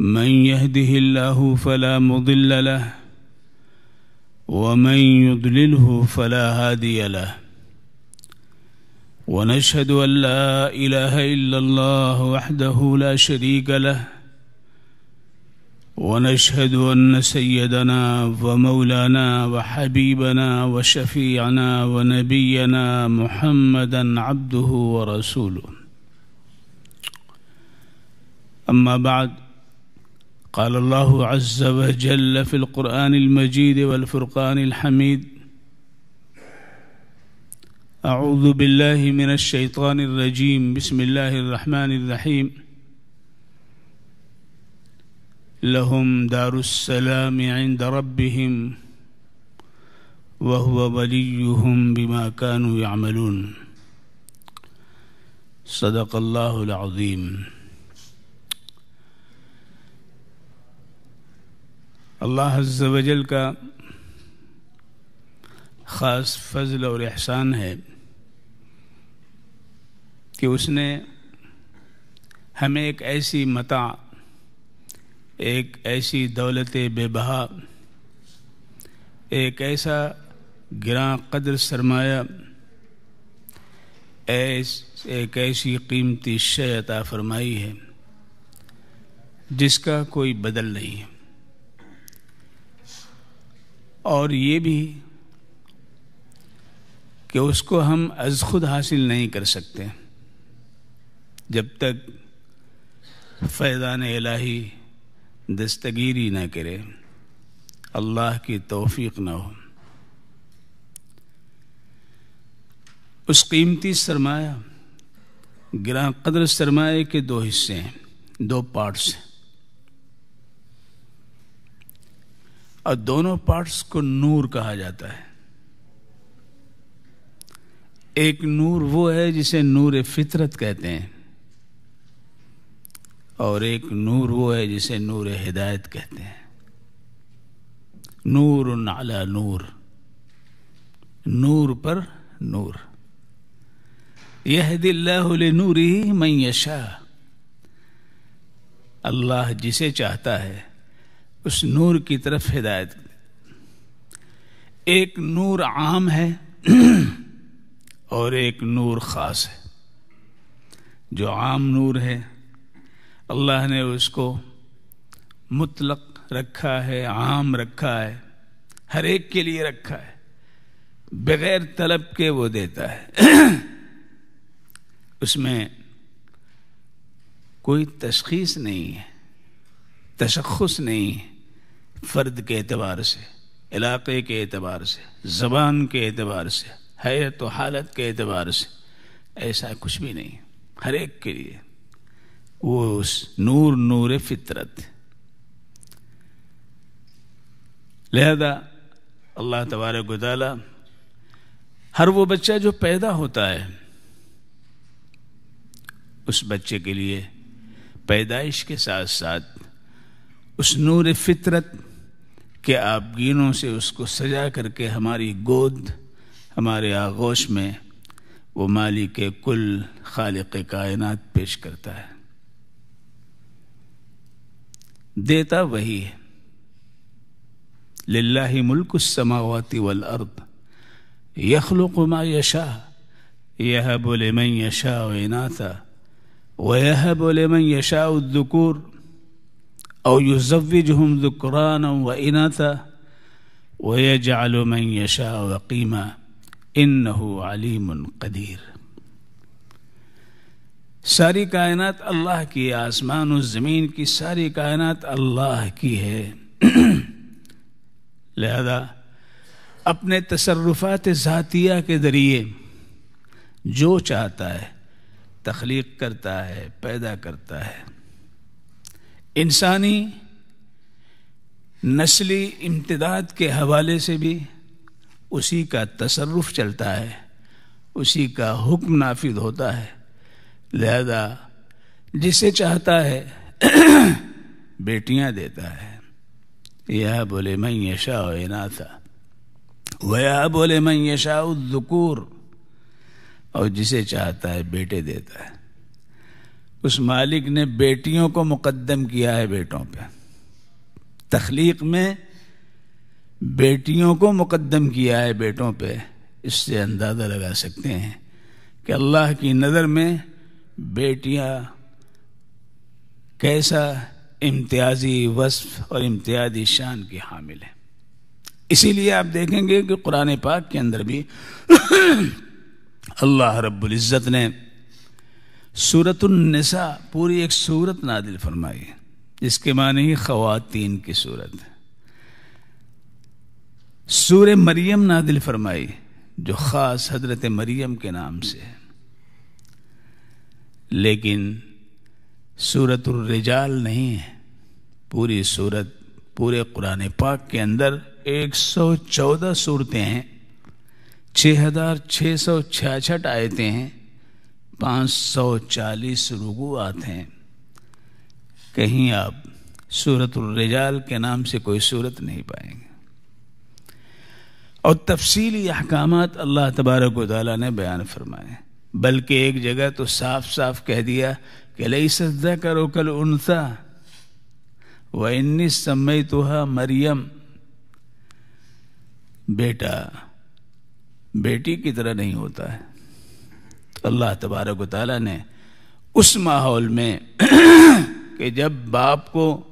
من يهده الله فلا مضل له ومن يضلله فلا هادي له. ونشهد أن لا إله إلا الله وحده لا شريك له. ونشهد أن سيدنا ومولانا وحبيبنا وشفيعنا ونبينا محمدا عبده ورسوله. أما بعد قال الله عز وجل في القرآن المجيد والفرقان الحميد أعوذ بالله من الشيطان الرجيم بسم الله الرحمن الرحيم. لهم دار السلام عند ربهم وهو وليهم بما كانوا يعملون. صدق الله العظيم. اللہ عز و جل کا خاص فضل اور احسان ہے کہ اس نے ہمیں ایک ایسی متع ایک ایسی دولت بے بہا، ایک ایسا گراں قدر سرمایہ، ایس، ایک ایسی قیمتی شے عطا فرمائی ہے جس کا کوئی بدل نہیں ہے۔ اور یہ بھی کہ اس کو ہم از خود حاصل نہیں کر سکتے۔ جب تک فیضان الہی دستگیری نہ کرے، اللہ کی توفیق نہ ہو۔ اس قیمتی سرمایہ، گراں قدر سرمایہ کے دو حصے ہیں، دو پارٹس ہیں۔ اور دونوں پارٹس کو نور کہا جاتا ہے۔ ایک نور وہ ہے جسے نور فطرت کہتے ہیں، اور ایک نور وہ ہے جسے نور ہدایت کہتے ہیں۔ نور علی نور نور پر نور۔ یہ اللہ نور ہی میں یشا اللہ جسے چاہتا ہے اس نور کی طرف ہدایت ایک نور عام ہے اور ایک نور خاص ہے۔ جو عام نور ہے، اللہ نے اس کو مطلق رکھا ہے، عام رکھا ہے، ہر ایک کے لیے رکھا ہے۔ بغیر طلب کے وہ دیتا ہے۔ اس میں کوئی تشخیص نہیں ہے، تشخص نہیں ہے۔ فرد کے اعتبار سے، علاقے کے اعتبار سے، زبان کے اعتبار سے حیت و حالت کے اعتبار سے، ایسا کچھ بھی نہیں۔ ہر ایک کے لیے وہ اس نور نور فطرت۔ لہذا اللہ تبارک و تعالی ہر وہ بچہ جو پیدا ہوتا ہے، اس بچے کے لیے پیدائش کے ساتھ ساتھ اس نور فطرت کے آبگینوں سے اس کو سجا کر کے ہماری گود، ہمارے آغوش میں وہ مالی کے کل خالق کائنات پیش کرتا ہے۔ دیتا وہی ہے۔ للہ ملک السماوات والارض یخلق ما یشا یہب لمن یشاء اناثا ویہب لمن یشاء الذکور۔ او یزوجہم ذکرانا و اناثا ویجعل من یشاء وقیما انہو علیم قدیر۔ ساری کائنات اللہ کی آسمان و زمین کی ساری کائنات اللہ کی ہے۔ لہذا اپنے تصرفات ذاتیہ کے ذریعے جو چاہتا ہے تخلیق کرتا ہے، پیدا کرتا ہے۔ انسانی نسلی امتداد کے حوالے سے بھی اسی کا تصرف چلتا ہے، اسی کا حکم نافذ ہوتا ہے۔ لہذا جسے چاہتا ہے بیٹیاں دیتا ہے۔ یہ بولے میں یشا نا تھا وہ بولے میں یشا ذکور اور جسے چاہتا ہے بیٹے دیتا ہے۔ اس مالک نے بیٹیوں کو مقدم کیا ہے بیٹوں پہ۔ تخلیق میں بیٹیوں کو مقدم کیا ہے بیٹوں پہ۔ اس سے اندازہ لگا سکتے ہیں کہ اللہ کی نظر میں بیٹیاں کیسا امتیازی وصف اور امتیازی شان کی حامل ہیں۔ اسی لیے آپ دیکھیں گے کہ قرآن پاک کے اندر بھی اللہ رب العزت نے سورت النساء، پوری ایک سورت نادل فرمائی۔ جس کے معنی ہی خواتین کی صورت۔ سور مریم نادل فرمائی، جو خاص حضرت مریم کے نام سے ہے۔ لیکن سورت الرجال نہیں ہے۔ پوری صورت پورے قرآن پاک کے اندر ایک سو چودہ صورتیں ہیں، چھ ہزار چھ سو چھیاسٹھ آیتیں ہیں۔ پانچ سو چالیس رگوات ہیں۔ کہیں آپ سورت الرجال کے نام سے کوئی صورت نہیں پائیں گے۔ اور تفصیلی احکامات اللہ تبارک و تعالیٰ نے بیان فرمائے بلکہ ایک جگہ تو صاف صاف کہہ دیا کہ لئی سجدہ کرو کل انسا وہ انیس سمئی تو مریم۔ بیٹا، بیٹی کی طرح نہیں ہوتا ہے۔ اللہ تبارک و تعالیٰ نے اس ماحول میں کہ جب باپ کو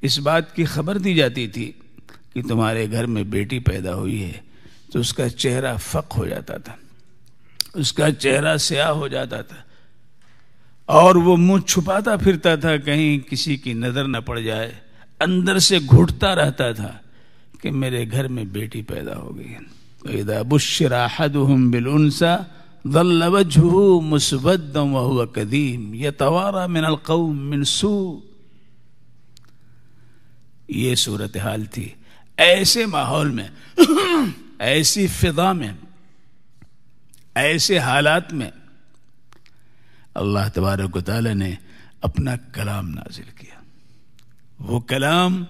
اس بات کی خبر دی جاتی تھی کہ تمہارے گھر میں بیٹی پیدا ہوئی ہے، تو اس کا چہرہ فق ہو جاتا تھا۔ اس کا چہرہ سیاہ ہو جاتا تھا۔ اور وہ منہ چھپاتا پھرتا تھا، کہیں کسی کی نظر نہ پڑ جائے۔ اندر سے گھٹتا رہتا تھا کہ میرے گھر میں بیٹی پیدا ہو گئی وَإِذَا ظَلَّ وَجْهُهُ مُسْوَدًّا وَهُوَ كَذِيمٌ يَتَوَارَى مِنَ الْقَوْمِ مِنْ سُوءٍ. یہ صورتحال تھی. ایسے ماحول میں، ایسی فضا میں، ایسے حالات میں اللہ تبارک و تعالی نے اپنا کلام نازل کیا۔ وہ کلام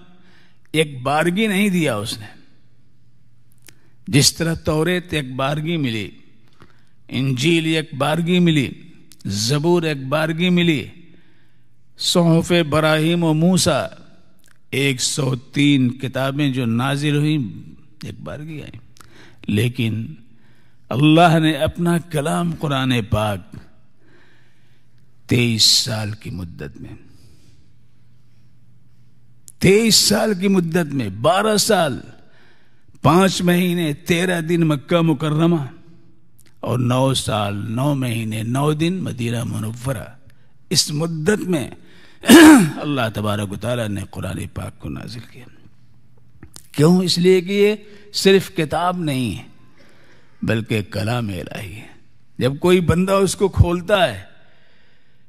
ایک بارگی نہیں دیا اس نے۔ جس طرح توریت ایک بارگی ملی انجیل ایک بارگی ملی، زبور ایک بارگی ملی۔ صحف براہیم و موسا ایک سو تین کتابیں جو نازل ہوئی ایک بارگی آئی لیکن اللہ نے اپنا کلام قرآن پاک تیئیس سال کی مدت میں، تیئیس سال کی مدت میں، بارہ سال، پانچ مہینے، تیرہ دن مکہ مکرمہ اور نو سال، نو مہینے، نو دن مدینہ منورہ۔ اس مدت میں اللہ تبارک و تعالیٰ نے قرآن پاک کو نازل کیا۔ کیوں؟ اس لیے کہ یہ صرف کتاب نہیں ہے، بلکہ کلام الہی ہے۔ جب کوئی بندہ اس کو کھولتا ہے،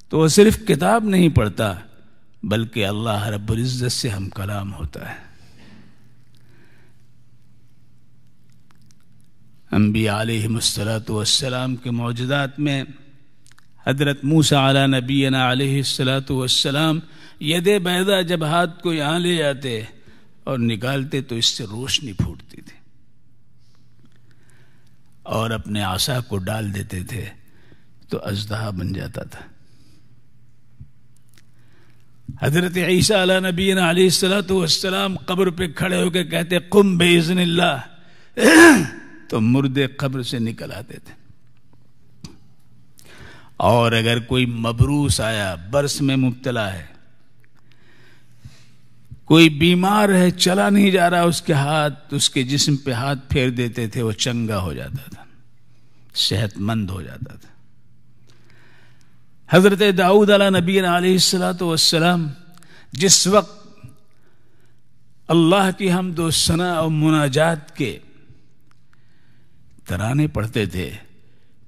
تو وہ صرف کتاب نہیں پڑھتا، بلکہ اللہ رب العزت سے ہم کلام ہوتا ہے۔ انبیاء علیہ مسلاۃ والسلام کے موجودات میں حضرت موسا علی نبی علیہ السلاۃ والسلام ید بیدا جب ہاتھ کو یہاں لے جاتے اور نکالتے تو اس سے روشنی پھوٹتی تھی اور اپنے آسا کو ڈال دیتے تھے تو ازدہا بن جاتا تھا حضرت عیسیٰ علیہ نبی علیہ السلاۃ والسلام قبر پہ کھڑے ہو کے کہتے کم بے اللہ تو مردے قبر سے نکل آتے تھے۔ اور اگر کوئی مبروس آیا، برس میں مبتلا ہے، کوئی بیمار ہے، چلا نہیں جا رہا اس کے ہاتھ، اس کے جسم پہ ہاتھ پھیر دیتے تھے، وہ چنگا ہو جاتا تھا، صحت مند ہو جاتا تھا۔ حضرت داؤد علیہ نبی علیہ السلاۃ والسلام، جس وقت اللہ کی ہم دو ثنا اور مناجات کے ترانے پڑھتے تھے،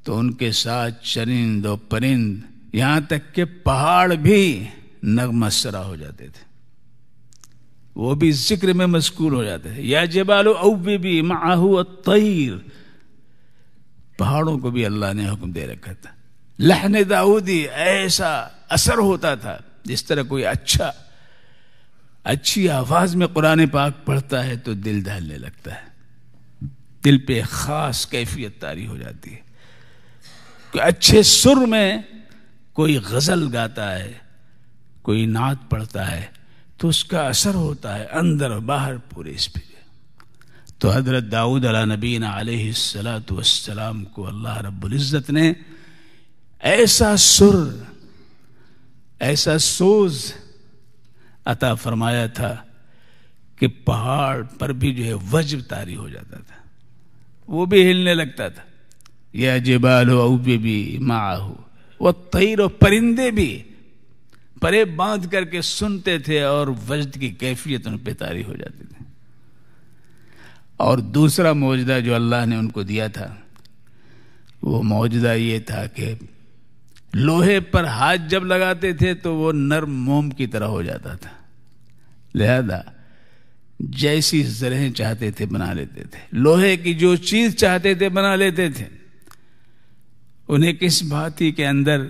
تو ان کے ساتھ چرند و پرند یہاں تک کہ پہاڑ بھی نغمہ سرا ہو جاتے تھے۔ وہ بھی ذکر میں مشکور ہو جاتے تھے۔ یا جبالو اوبی بھی معاہو الطیر۔ پہاڑوں کو بھی اللہ نے حکم دے رکھا تھا۔ لہن داؤدی ایسا اثر ہوتا تھا جس طرح کوئی اچھا اچھی آواز میں قرآن پاک پڑھتا ہے تو دل دہلنے لگتا ہے۔ دل پہ خاص کیفیت تاری ہو جاتی ہے۔ کہ اچھے سر میں کوئی غزل گاتا ہے، کوئی نعت پڑھتا ہے، تو اس کا اثر ہوتا ہے اندر باہر پورے اس پہ۔ تو حضرت داؤد علیہ نبین علیہ السلاۃ والسلام کو اللہ رب العزت نے ایسا سر، ایسا سوز عطا فرمایا تھا کہ پہاڑ پر بھی جو ہے وجب تاری ہو جاتا تھا۔ وہ بھی ہلنے لگتا تھا۔ یا جبال ہو بھی ماں ہو وہ تیر و پرندے بھی پرے باندھ کر کے سنتے تھے اور وجد کی کیفیت ان پہ تاری ہو جاتی تھی۔ اور دوسرا موجودہ جو اللہ نے ان کو دیا تھا، وہ موجودہ یہ تھا کہ لوہے پر ہاتھ جب لگاتے تھے تو وہ نرم موم کی طرح ہو جاتا تھا۔ لہذا جیسی زرہیں چاہتے تھے بنا لیتے تھے۔ لوہے کی جو چیز چاہتے تھے بنا لیتے تھے۔ انہیں کس بھاتی کے اندر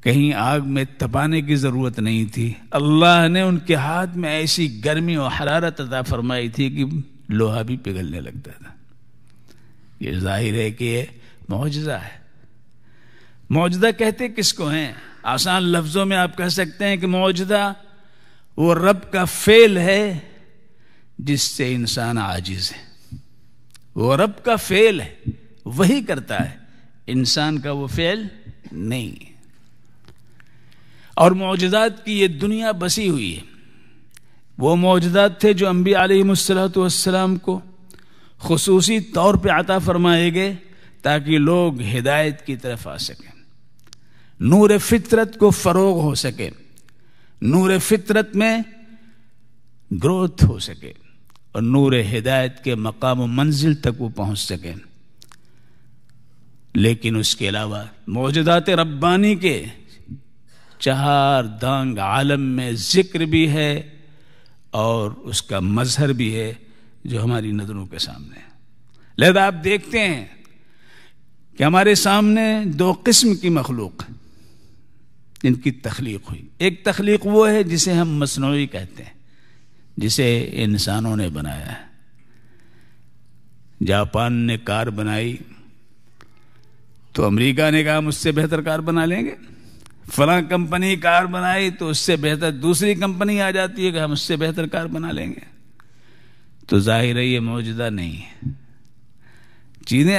کہیں آگ میں تپانے کی ضرورت نہیں تھی۔ اللہ نے ان کے ہاتھ میں ایسی گرمی اور حرارت عطا فرمائی تھی کہ لوہا بھی پگھلنے لگتا تھا۔ یہ ظاہر ہے کہ یہ معجزہ ہے۔ معجزہ کہتے کس کو ہیں؟ آسان لفظوں میں آپ کہہ سکتے ہیں کہ معجزہ وہ رب کا فیل ہے جس سے انسان عاجز ہے۔ وہ رب کا فیل ہے، وہی کرتا ہے۔ انسان کا وہ فیل نہیں ہے۔ اور معجزات کی یہ دنیا بسی ہوئی ہے۔ وہ معجزات تھے جو انبیاء علیہ مسلط والسلام کو خصوصی طور پہ عطا فرمائے گئے تاکہ لوگ ہدایت کی طرف آ سکیں۔ نور فطرت کو فروغ ہو سکے نور فطرت میں گروتھ ہو سکے اور نور ہدایت کے مقام و منزل تک وہ پہنچ سکے۔ لیکن اس کے علاوہ موجودات ربانی کے چہار دانگ عالم میں ذکر بھی ہے اور اس کا مظہر بھی ہے جو ہماری نظروں کے سامنے۔ ہے لہذا آپ دیکھتے ہیں کہ ہمارے سامنے دو قسم کی مخلوق جن کی تخلیق ہوئی۔ ایک تخلیق وہ ہے جسے ہم مصنوعی کہتے ہیں، جسے انسانوں نے بنایا ہے۔ جاپان نے کار بنائی، تو امریکہ نے کہا مجھ سے بہتر کار بنا لیں گے۔ فلاں کمپنی کار بنائی تو اس سے بہتر دوسری کمپنی آ جاتی ہے کہ ہم اس سے بہتر کار بنا لیں گے۔ تو ظاہر ہے یہ موجودہ نہیں ہے۔ چیزیں